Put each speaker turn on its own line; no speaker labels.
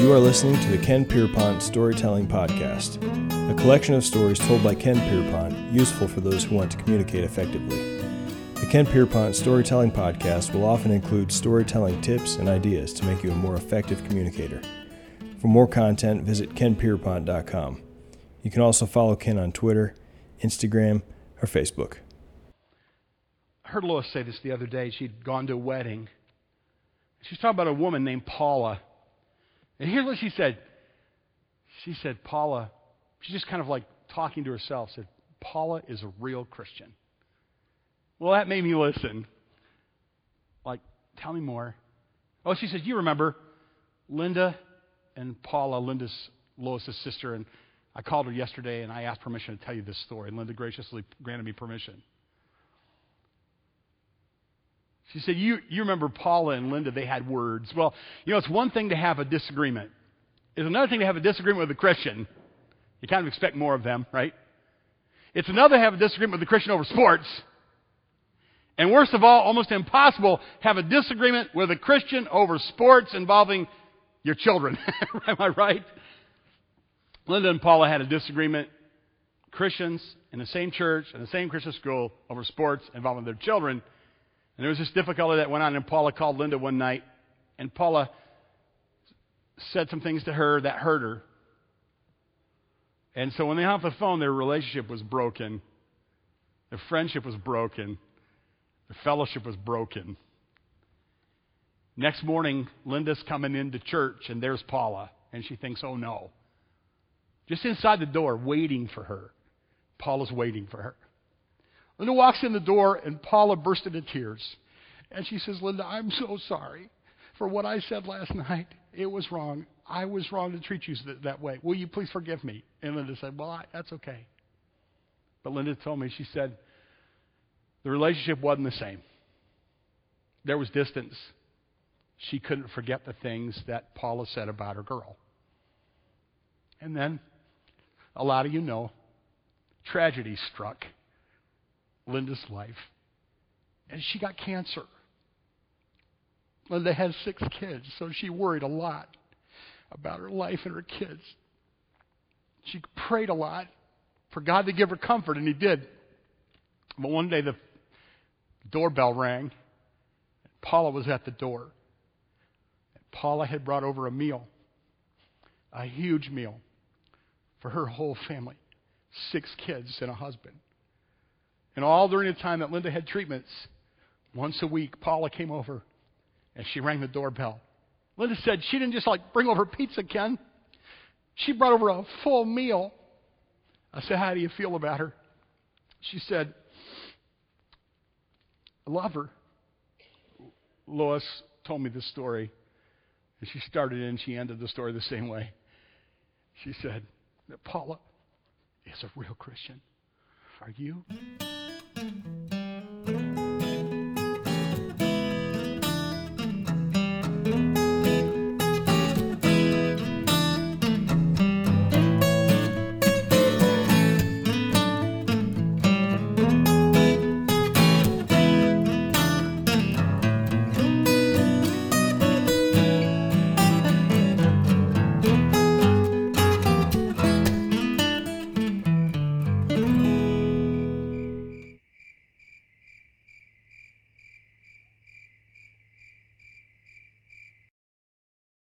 You are listening to the Ken Pierpont Storytelling Podcast, a collection of stories told by Ken Pierpont, useful for those who want to communicate effectively. The Ken Pierpont Storytelling Podcast will often include storytelling tips and ideas to make you a more effective communicator. For more content, visit kenpierpont.com. You can also follow Ken on Twitter, Instagram, or Facebook.
I heard Lois say this the other day. She'd gone to a wedding. She was talking about a woman named Paula. And here's what she said. She said, Paula, she's just kind of like talking to herself, said, Paula is a real Christian. Well, that made me listen. Like, tell me more. Oh, she said, you remember Linda and Paula, Linda's Lois's sister, and I called her yesterday and I asked permission to tell you this story. And Linda graciously granted me permission. She said, you, you remember Paula and Linda, they had words. Well, you know, it's one thing to have a disagreement. It's another thing to have a disagreement with a Christian. You kind of expect more of them, right? It's another to have a disagreement with a Christian over sports. And worst of all, almost impossible, have a disagreement with a Christian over sports involving your children. Am I right? Linda and Paula had a disagreement. Christians in the same church, in the same Christian school, over sports involving their children. And there was this difficulty that went on, and Paula called Linda one night, and Paula said some things to her that hurt her. And so when they hung up the phone, their relationship was broken. Their friendship was broken. Their fellowship was broken. Next morning, Linda's coming into church, and there's Paula, and she thinks, oh no. Just inside the door, waiting for her. Paula's waiting for her. Linda walks in the door, and Paula burst into tears. And she says, Linda, I'm so sorry for what I said last night. It was wrong. I was wrong to treat you that way. Will you please forgive me? And Linda said, Well, I, that's okay. But Linda told me, she said, the relationship wasn't the same. There was distance. She couldn't forget the things that Paula said about her girl. And then, a lot of you know, tragedy struck. Linda's life. And she got cancer. Linda had six kids, so she worried a lot about her life and her kids. She prayed a lot for God to give her comfort, and He did. But one day the doorbell rang. And Paula was at the door. Paula had brought over a meal, a huge meal for her whole family six kids and a husband. And all during the time that Linda had treatments, once a week, Paula came over and she rang the doorbell. Linda said she didn't just like bring over pizza, Ken. She brought over a full meal. I said, How do you feel about her? She said, I love her. Lois told me this story. And she started and she ended the story the same way. She said that Paula is a real Christian. Are you?